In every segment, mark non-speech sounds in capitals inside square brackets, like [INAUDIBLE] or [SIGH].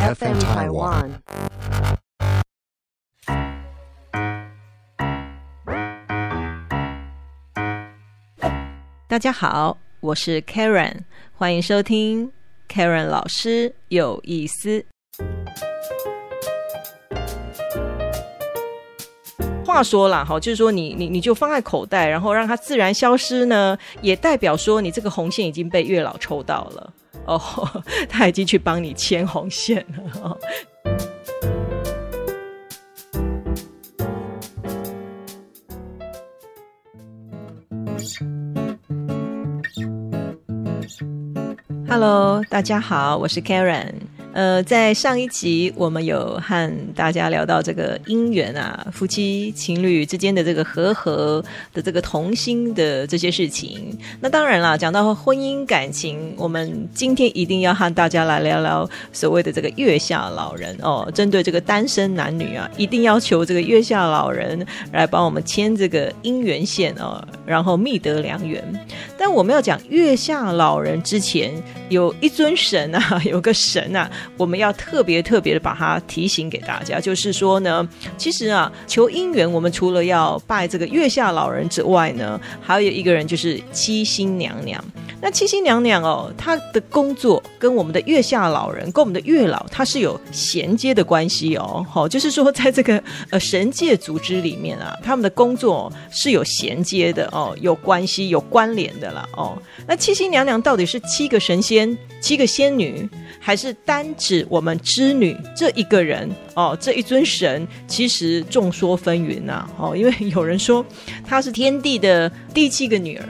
FM Taiwan。大家好，我是 Karen，欢迎收听 Karen 老师有意思。话说了哈，就是说你你你就放在口袋，然后让它自然消失呢，也代表说你这个红线已经被月老抽到了哦，[LAUGHS] 他已经去帮你牵红线了。Hello，大家好，我是 Karen。呃，在上一集我们有和大家聊到这个姻缘啊，夫妻情侣之间的这个和合的这个同心的这些事情。那当然了，讲到婚姻感情，我们今天一定要和大家来聊聊所谓的这个月下老人哦。针对这个单身男女啊，一定要求这个月下老人来帮我们牵这个姻缘线哦，然后觅得良缘。但我们要讲月下老人之前，有一尊神啊，有个神啊。我们要特别特别的把它提醒给大家，就是说呢，其实啊，求姻缘，我们除了要拜这个月下老人之外呢，还有一个人就是七星娘娘。那七星娘娘哦，她的工作跟我们的月下老人，跟我们的月老，它是有衔接的关系哦。好，就是说，在这个呃神界组织里面啊，他们的工作是有衔接的哦，有关系、有关联的了哦。那七星娘娘到底是七个神仙、七个仙女？还是单指我们织女这一个人哦，这一尊神其实众说纷纭呐哦，因为有人说她是天帝的第七个女儿。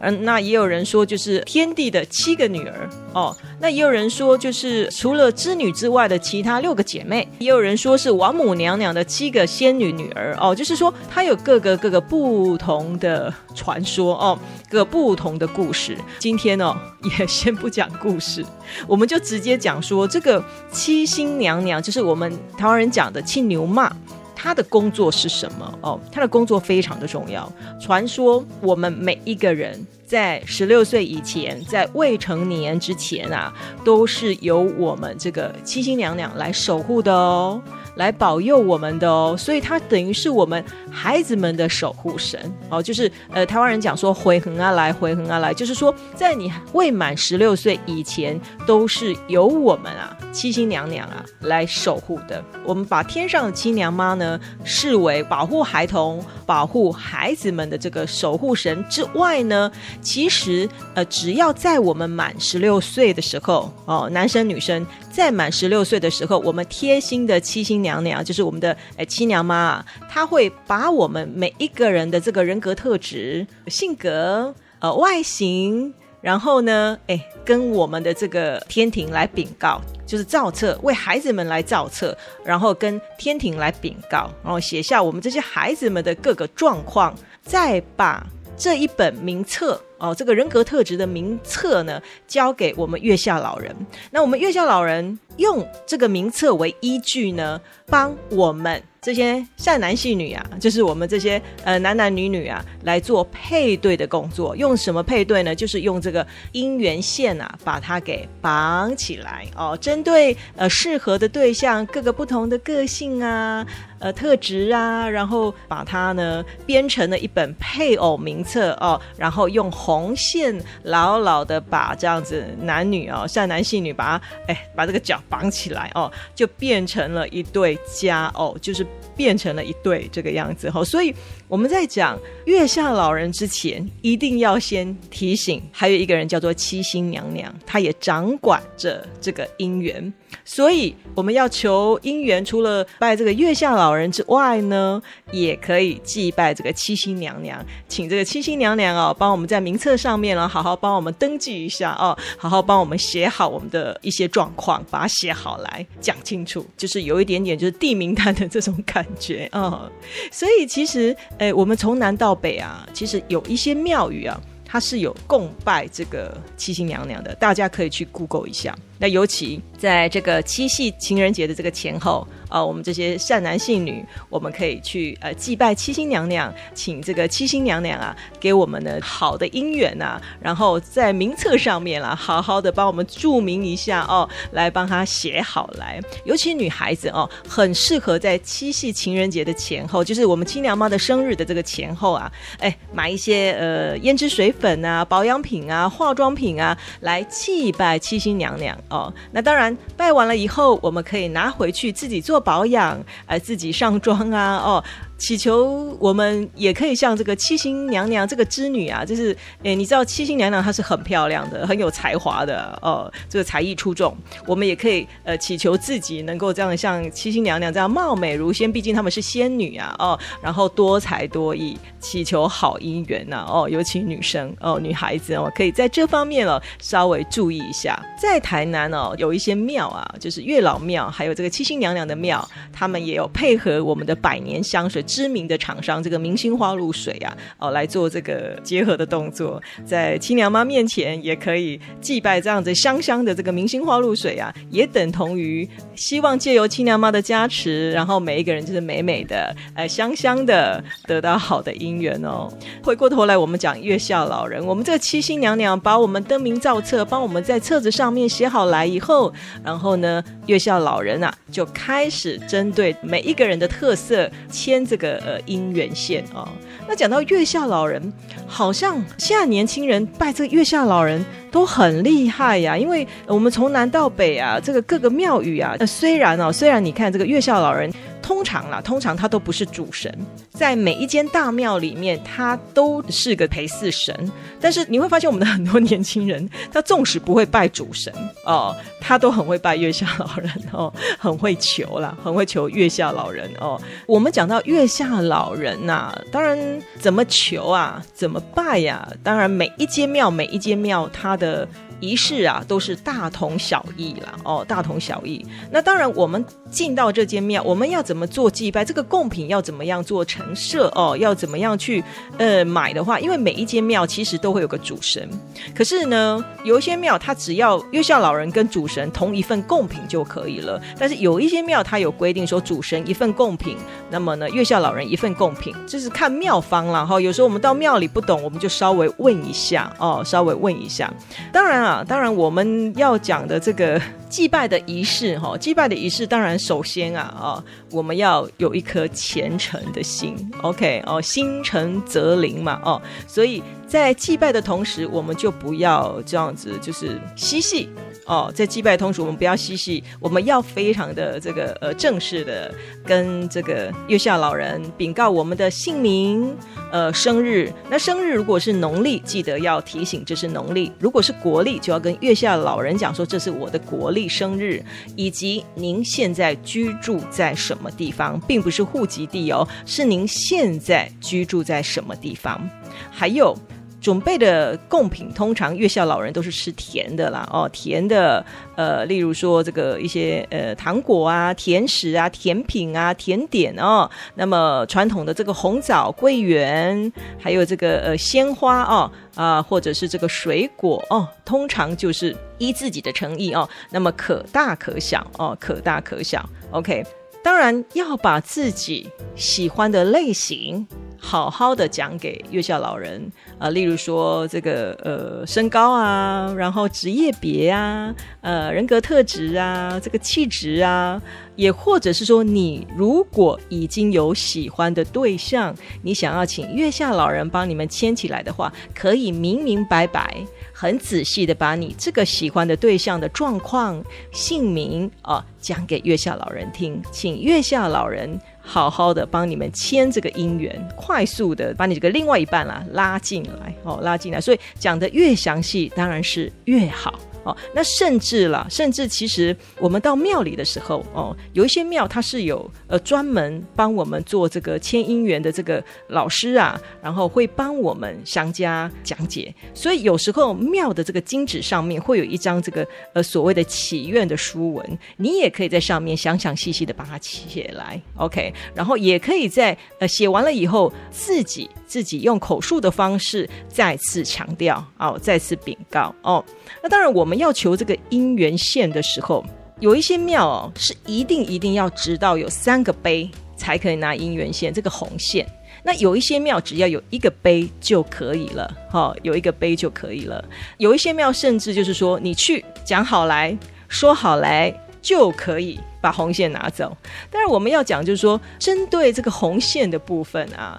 嗯，那也有人说，就是天帝的七个女儿哦。那也有人说，就是除了织女之外的其他六个姐妹。也有人说是王母娘娘的七个仙女女儿哦。就是说，它有各个各个不同的传说哦，各不同的故事。今天哦，也先不讲故事，[LAUGHS] 我们就直接讲说，这个七星娘娘就是我们台湾人讲的七牛妈。他的工作是什么？哦，他的工作非常的重要。传说我们每一个人在十六岁以前，在未成年之前啊，都是由我们这个七星娘娘来守护的哦。来保佑我们的哦，所以他等于是我们孩子们的守护神哦，就是呃台湾人讲说回恒啊来回恒啊来，就是说在你未满十六岁以前，都是由我们啊七星娘娘啊来守护的。我们把天上的七娘妈呢视为保护孩童、保护孩子们的这个守护神之外呢，其实呃只要在我们满十六岁的时候哦，男生女生在满十六岁的时候，我们贴心的七星娘。娘娘就是我们的诶七娘妈，她会把我们每一个人的这个人格特质、性格、呃外形，然后呢，哎，跟我们的这个天庭来禀告，就是造册，为孩子们来造册，然后跟天庭来禀告，然后写下我们这些孩子们的各个状况，再把这一本名册。哦，这个人格特质的名册呢，交给我们月下老人。那我们月下老人用这个名册为依据呢，帮我们。这些善男信女啊，就是我们这些呃男男女女啊，来做配对的工作。用什么配对呢？就是用这个姻缘线啊，把它给绑起来哦。针对呃适合的对象，各个不同的个性啊，呃特质啊，然后把它呢编成了一本配偶名册哦。然后用红线牢牢的把这样子男女哦善男信女把它哎把这个脚绑起来哦，就变成了一对佳偶，就是。变成了一对这个样子哦，所以我们在讲月下老人之前，一定要先提醒，还有一个人叫做七星娘娘，她也掌管着这个姻缘。所以我们要求姻缘，除了拜这个月下老人之外呢，也可以祭拜这个七星娘娘，请这个七星娘娘哦，帮我们在名册上面呢，好好帮我们登记一下哦，好好帮我们写好我们的一些状况，把它写好来讲清楚，就是有一点点就是地名单的这种感觉啊。所以其实，诶，我们从南到北啊，其实有一些庙宇啊。它是有供拜这个七星娘娘的，大家可以去 Google 一下。那尤其在这个七夕情人节的这个前后，啊，我们这些善男信女，我们可以去呃祭拜七星娘娘，请这个七星娘娘啊，给我们的好的姻缘呐，然后在名册上面啦，好好的帮我们注明一下哦，来帮她写好来。尤其女孩子哦，很适合在七夕情人节的前后，就是我们亲娘妈的生日的这个前后啊，哎，买一些呃胭脂水粉啊、保养品啊、化妆品啊，来祭拜七星娘娘。哦，那当然，拜完了以后，我们可以拿回去自己做保养，呃，自己上妆啊，哦。祈求我们也可以像这个七星娘娘这个织女啊，就是诶，你知道七星娘娘她是很漂亮的，很有才华的哦，这个才艺出众。我们也可以呃祈求自己能够这样像七星娘娘这样貌美如仙，毕竟她们是仙女啊哦，然后多才多艺，祈求好姻缘呐哦，尤其女生哦，女孩子哦，可以在这方面哦稍微注意一下。在台南哦，有一些庙啊，就是月老庙，还有这个七星娘娘的庙，他们也有配合我们的百年香水。知名的厂商这个明星花露水啊，哦，来做这个结合的动作，在亲娘妈面前也可以祭拜这样子香香的这个明星花露水啊，也等同于希望借由亲娘妈的加持，然后每一个人就是美美的，呃，香香的得到好的姻缘哦。回过头来，我们讲月下老人，我们这个七星娘娘把我们登明造册，帮我们在册子上面写好来以后，然后呢，月下老人啊就开始针对每一个人的特色签这。个呃姻缘线哦，那讲到月下老人，好像现在年轻人拜这个月下老人都很厉害呀，因为我们从南到北啊，这个各个庙宇啊，虽然哦，虽然你看这个月下老人。通常啦，通常他都不是主神，在每一间大庙里面，他都是个陪祀神。但是你会发现，我们的很多年轻人，他纵使不会拜主神哦，他都很会拜月下老人哦，很会求啦，很会求月下老人哦。我们讲到月下老人呐，当然怎么求啊，怎么拜呀？当然每一间庙，每一间庙，它的。仪式啊，都是大同小异啦。哦，大同小异。那当然，我们进到这间庙，我们要怎么做祭拜？这个贡品要怎么样做陈设？哦，要怎么样去呃买的话？因为每一间庙其实都会有个主神，可是呢，有一些庙它只要月下老人跟主神同一份贡品就可以了。但是有一些庙它有规定说，主神一份贡品，那么呢，月下老人一份贡品，就是看庙方了哈。有时候我们到庙里不懂，我们就稍微问一下哦，稍微问一下。当然。啊，当然我们要讲的这个祭拜的仪式哈，祭拜的仪式当然首先啊啊，我们要有一颗虔诚的心，OK 哦，心诚则灵嘛哦，所以在祭拜的同时，我们就不要这样子就是嬉戏。哦，在祭拜同时，我们不要嬉戏，我们要非常的这个呃正式的跟这个月下老人禀告我们的姓名、呃生日。那生日如果是农历，记得要提醒这是农历；如果是国历，就要跟月下老人讲说这是我的国历生日，以及您现在居住在什么地方，并不是户籍地哦，是您现在居住在什么地方，还有。准备的贡品通常月下老人都是吃甜的啦，哦，甜的，呃，例如说这个一些呃糖果啊、甜食啊、甜品啊、甜点哦。那么传统的这个红枣、桂圆，还有这个呃鲜花哦，啊，或者是这个水果哦，通常就是依自己的诚意哦。那么可大可小哦，可大可小。OK，当然要把自己喜欢的类型。好好的讲给月下老人啊，例如说这个呃身高啊，然后职业别啊，呃人格特质啊，这个气质啊，也或者是说你如果已经有喜欢的对象，你想要请月下老人帮你们牵起来的话，可以明明白白、很仔细的把你这个喜欢的对象的状况、姓名啊讲给月下老人听，请月下老人。好好的帮你们签这个姻缘，快速的把你这个另外一半啦拉进来哦，拉进来。所以讲的越详细，当然是越好。哦，那甚至了，甚至其实我们到庙里的时候，哦，有一些庙它是有呃专门帮我们做这个签姻缘的这个老师啊，然后会帮我们详加讲解。所以有时候庙的这个金纸上面会有一张这个呃所谓的祈愿的书文，你也可以在上面详详细细的把它写来，OK，然后也可以在呃写完了以后自己。自己用口述的方式再次强调哦，再次禀告哦。那当然，我们要求这个姻缘线的时候，有一些庙哦是一定一定要知道有三个碑才可以拿姻缘线，这个红线。那有一些庙只要有一个碑就可以了，哈，有一个碑就可以了。有一些庙甚至就是说，你去讲好来说好来就可以把红线拿走。但是我们要讲就是说，针对这个红线的部分啊，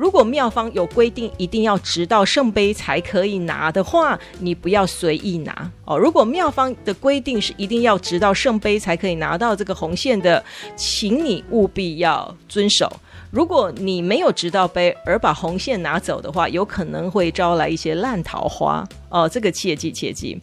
如果庙方有规定一定要直到圣杯才可以拿的话，你不要随意拿哦。如果庙方的规定是一定要直到圣杯才可以拿到这个红线的，请你务必要遵守。如果你没有直到杯而把红线拿走的话，有可能会招来一些烂桃花哦，这个切记切记。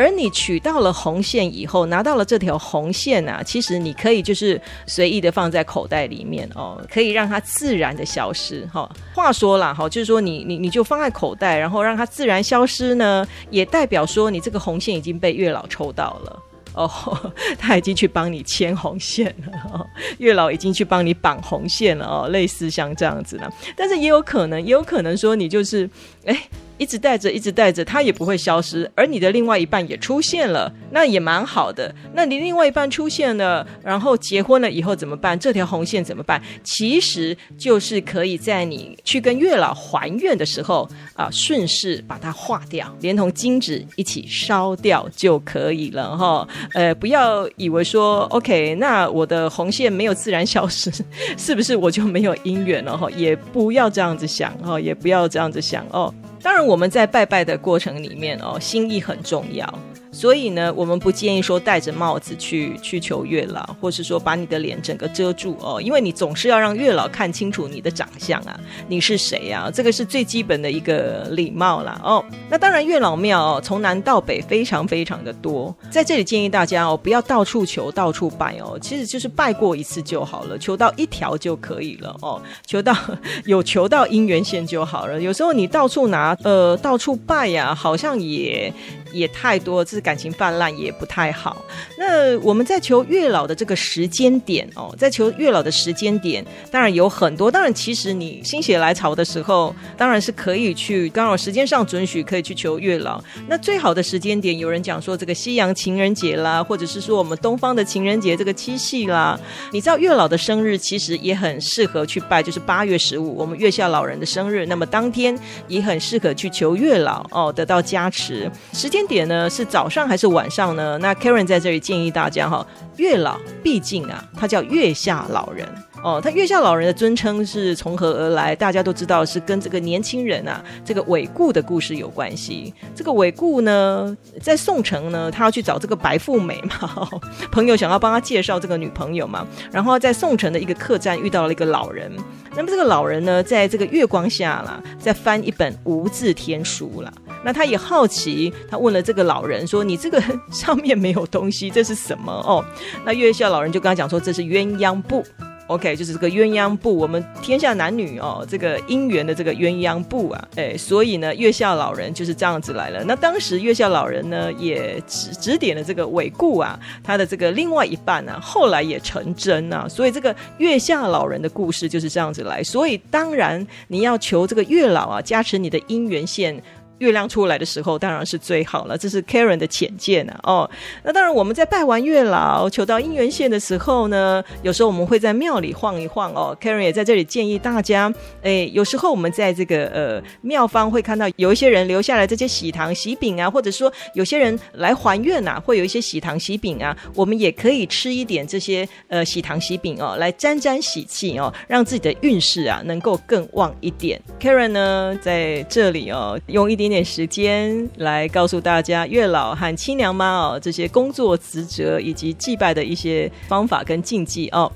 而你取到了红线以后，拿到了这条红线啊，其实你可以就是随意的放在口袋里面哦，可以让它自然的消失哈。话说了哈，就是说你你你就放在口袋，然后让它自然消失呢，也代表说你这个红线已经被月老抽到了。哦，[LAUGHS] 他已经去帮你牵红线了，月老已经去帮你绑红线了哦，类似像这样子的，但是也有可能，也有可能说你就是，哎。一直带着，一直带着，它也不会消失。而你的另外一半也出现了，那也蛮好的。那你另外一半出现了，然后结婚了以后怎么办？这条红线怎么办？其实就是可以在你去跟月老还愿的时候啊，顺势把它化掉，连同金纸一起烧掉就可以了哈。呃，不要以为说 OK，那我的红线没有自然消失，[LAUGHS] 是不是我就没有姻缘了哈？也不要这样子想哈，也不要这样子想哦。当然，我们在拜拜的过程里面哦，心意很重要。所以呢，我们不建议说戴着帽子去去求月老，或是说把你的脸整个遮住哦，因为你总是要让月老看清楚你的长相啊，你是谁呀？这个是最基本的一个礼貌啦哦。那当然，月老庙哦，从南到北非常非常的多，在这里建议大家哦，不要到处求、到处拜哦，其实就是拜过一次就好了，求到一条就可以了哦，求到 [LAUGHS] 有求到姻缘线就好了。有时候你到处拿呃到处拜呀，好像也。也太多，这感情泛滥也不太好。那我们在求月老的这个时间点哦，在求月老的时间点，当然有很多。当然，其实你心血来潮的时候，当然是可以去，刚好时间上准许可以去求月老。那最好的时间点，有人讲说这个西洋情人节啦，或者是说我们东方的情人节这个七夕啦。你知道月老的生日其实也很适合去拜，就是八月十五，我们月下老人的生日。那么当天也很适合去求月老哦，得到加持。时间。点呢是早上还是晚上呢？那 Karen 在这里建议大家哈，月老毕竟啊，他叫月下老人哦，他月下老人的尊称是从何而来？大家都知道是跟这个年轻人啊，这个韦固的故事有关系。这个韦固呢，在宋城呢，他要去找这个白富美嘛，[LAUGHS] 朋友想要帮他介绍这个女朋友嘛，然后在宋城的一个客栈遇到了一个老人，那么这个老人呢，在这个月光下啦，在翻一本无字天书了。那他也好奇，他问了这个老人说：“你这个 [LAUGHS] 上面没有东西，这是什么？”哦，那月下老人就跟他讲说：“这是鸳鸯布，OK，就是这个鸳鸯布，我们天下男女哦，这个姻缘的这个鸳鸯布啊，哎，所以呢，月下老人就是这样子来了。那当时月下老人呢，也指指点了这个韦固啊，他的这个另外一半呢，后来也成真啊，所以这个月下老人的故事就是这样子来。所以当然你要求这个月老啊，加持你的姻缘线。月亮出来的时候当然是最好了，这是 Karen 的浅见呐。哦，那当然我们在拜完月老、求到姻缘线的时候呢，有时候我们会在庙里晃一晃哦。Karen 也在这里建议大家，哎，有时候我们在这个呃庙方会看到有一些人留下来这些喜糖喜饼啊，或者说有些人来还愿呐，会有一些喜糖喜饼啊，我们也可以吃一点这些呃喜糖喜饼哦，来沾沾喜气哦，让自己的运势啊能够更旺一点。Karen 呢在这里哦，用一点。点时间来告诉大家月老和亲娘妈哦这些工作职责以及祭拜的一些方法跟禁忌哦。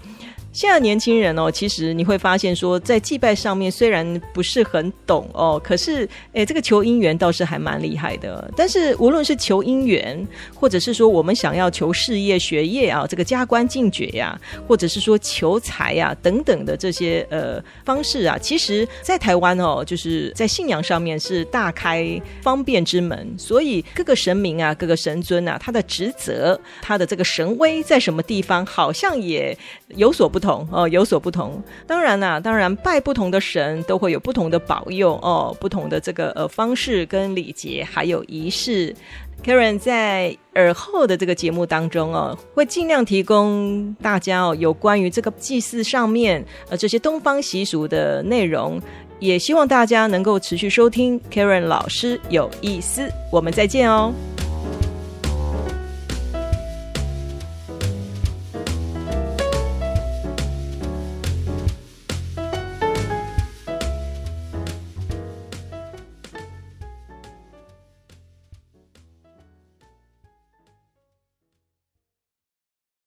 现在年轻人哦，其实你会发现说，在祭拜上面虽然不是很懂哦，可是诶，这个求姻缘倒是还蛮厉害的。但是无论是求姻缘，或者是说我们想要求事业、学业啊，这个加官进爵呀，或者是说求财呀等等的这些呃方式啊，其实，在台湾哦，就是在信仰上面是大开方便之门。所以各个神明啊，各个神尊啊，他的职责、他的这个神威在什么地方，好像也有所不。同哦，有所不同。当然啦，当然拜不同的神都会有不同的保佑哦，不同的这个呃方式跟礼节，还有仪式。Karen 在耳后的这个节目当中哦，会尽量提供大家哦有关于这个祭祀上面呃这些东方习俗的内容，也希望大家能够持续收听 Karen 老师有意思。我们再见哦。